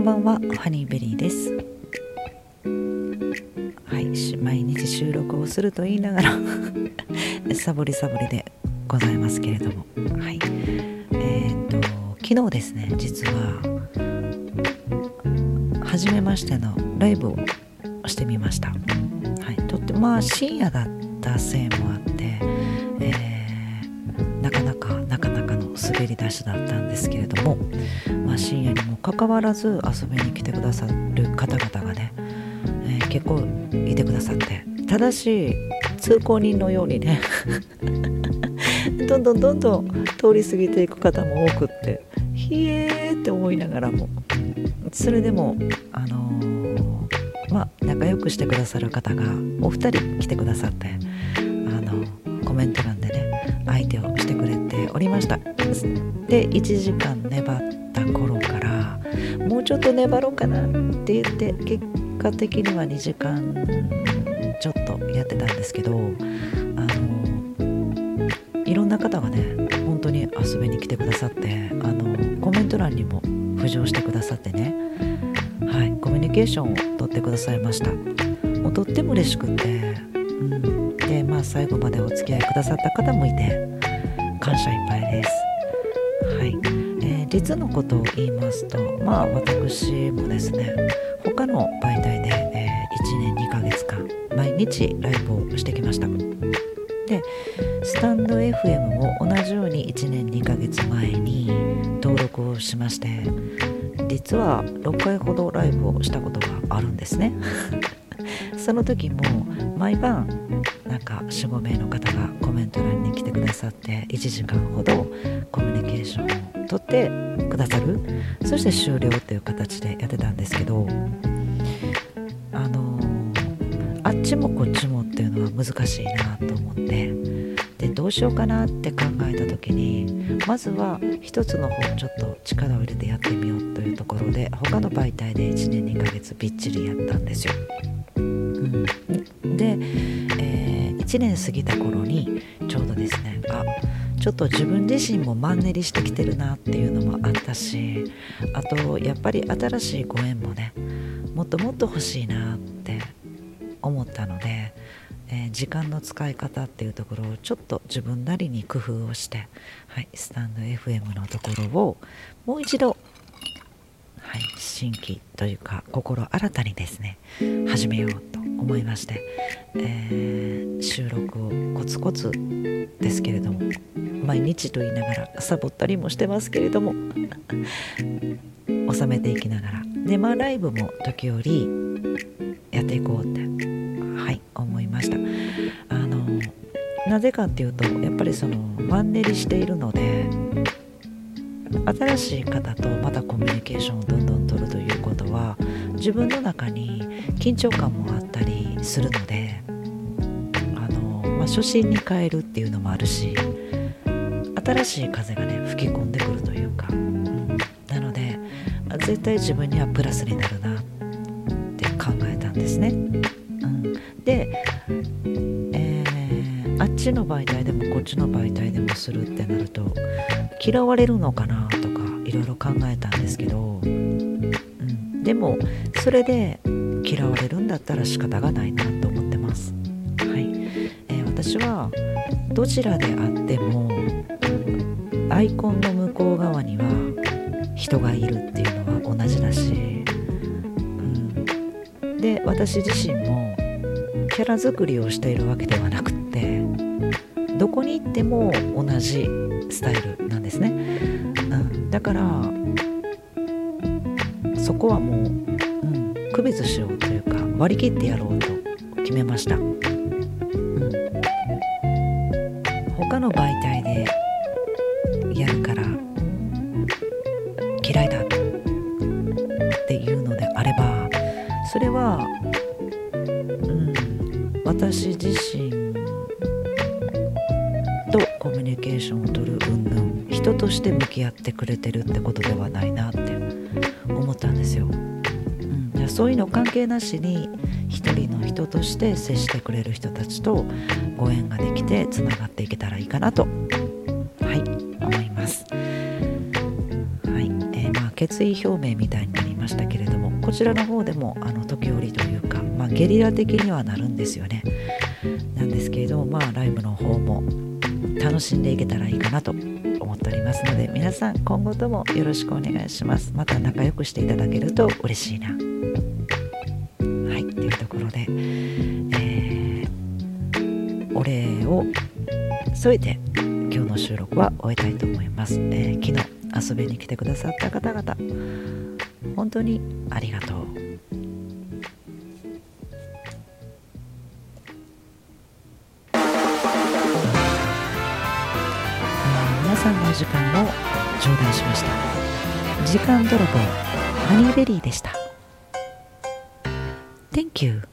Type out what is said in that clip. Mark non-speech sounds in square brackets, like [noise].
んばんはハニーベリーです。はい毎日収録をすると言いながら [laughs] サボりサボりでございますけれども。はい。えー、と昨日ですね実は初めましてのライブをしてみました。はいとってまあ深夜だったせいもあって滑り出しだったんですけれども、まあ、深夜にもかかわらず遊びに来てくださる方々がね、えー、結構いてくださってただし通行人のようにね [laughs] どんどんどんどん通り過ぎていく方も多くってひえーって思いながらもそれでもあのー、まあ仲良くしてくださる方がお二人来てくださってあのコメント欄ました。で1時間粘った頃からもうちょっと粘ろうかなって言って結果的には2時間ちょっとやってたんですけどあのいろんな方がね本当に遊びに来てくださってあのコメント欄にも浮上してくださってねはいコミュニケーションをとってくださいました。もうとっても嬉しくて、うん、でまあ最後までお付き合いくださった方もいて感謝いっぱいです。はい、えー、実のことを言いますとまあ私もですね他の媒体で、えー、1年2ヶ月間毎日ライブをしてきました。でスタンド FM も同じように1年2ヶ月前に登録をしまして実は6回ほどライブをしたことがあるんですね。[laughs] その時も毎晩なんか45名の方がコメント欄に来てくださって1時間ほどコミュニケーションをとってくださるそして終了という形でやってたんですけどあのあっちもこっちもっていうのは難しいなと思ってでどうしようかなって考えた時にまずは一つの方ちょっと力を入れてやってみようというところで他の媒体で1年2ヶ月びっちりやったんですよ。うん、で、えー、1年過ぎた頃にちょうどですねあちょっと自分自身もマンネリしてきてるなっていうのもあったしあとやっぱり新しいご縁もねもっともっと欲しいなって思ったので、えー、時間の使い方っていうところをちょっと自分なりに工夫をして、はい、スタンド FM のところをもう一度はい、新規というか心新たにですね始めようと思いまして、えー、収録をコツコツですけれども毎日と言いながらサボったりもしてますけれども収めていきながらでまあライブも時折やっていこうってはい思いました。あのなぜかっていうとやっぱりそのマンネリしているので新しい方とまたコミュニケーションをどんどん取るということは自分の中に緊張感もあったりするのであの、まあ、初心に変えるっていうのもあるし新しい風がね吹き込んでくるというか、うん、なのであ絶対自分にはプラスになるなって考えたんですね。うん、で、えー、あっちの媒体でもこっちの媒体でもするってなると嫌われるのかなとかいろいろ考えたんですけど、うん、でもそれで嫌われるんだったら仕方がないなと思ってます。はい。えー、私はどちらであってもアイコンの向こう側には人がいるっていうのは同じだし、うん、で私自身もキャラ作りをしているわけではなくってどこに行っても同じスタイルなんですね、うん、だからそこはもう、区別しようというか割り切ってやろうと決めました、うん、他の媒体でやるから嫌いだっていうのであればそれは、うん、私自身とコミュニケーションをとる云々人として向き合ってくれてるってことではないなって思ったんですよ。そういうの関係なしに一人の人として接してくれる人たちとご縁ができてつながっていけたらいいかなとはい思います。はい、えー、まあ決意表明みたいになりましたけれどもこちらの方でもあの時折というか、まあ、ゲリラ的にはなるんですよね。なんですけれどもまあライブの方も楽しんでいけたらいいかなと思っておりますので皆さん今後ともよろしくお願いします。また仲良くしていただけると嬉しいな。はいというところで、えー、お礼を添えて今日の収録は終えたいと思います、えー、昨日遊びに来てくださった方々本当にありがとう。皆さんのお時間を頂戴しました。時間泥棒ハニーベリーでした。Thank you